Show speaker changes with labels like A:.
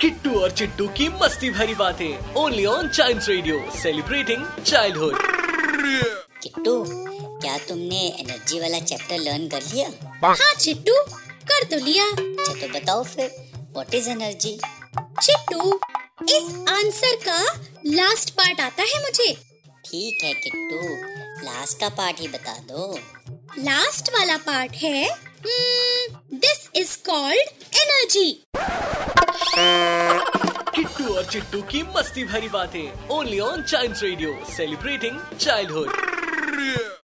A: किट्टू और चिट्टू की मस्ती भरी बातें only on child radio celebrating childhood
B: Kittu क्या तुमने एनर्जी वाला चैप्टर लर्न कर लिया?
C: हाँ। चिट्टू कर तो लिया।
B: अच्छा तो बताओ फिर व्हाट इज़ एनर्जी
C: चिट्टू इस आंसर का लास्ट पार्ट आता है मुझे?
B: ठीक है किट्टू लास्ट का पार्ट ही बता दो।
C: लास्ट वाला पार्ट है this is called energy
A: Kittu और चिट्टू की मस्ती भरी बातें only on child radio celebrating childhood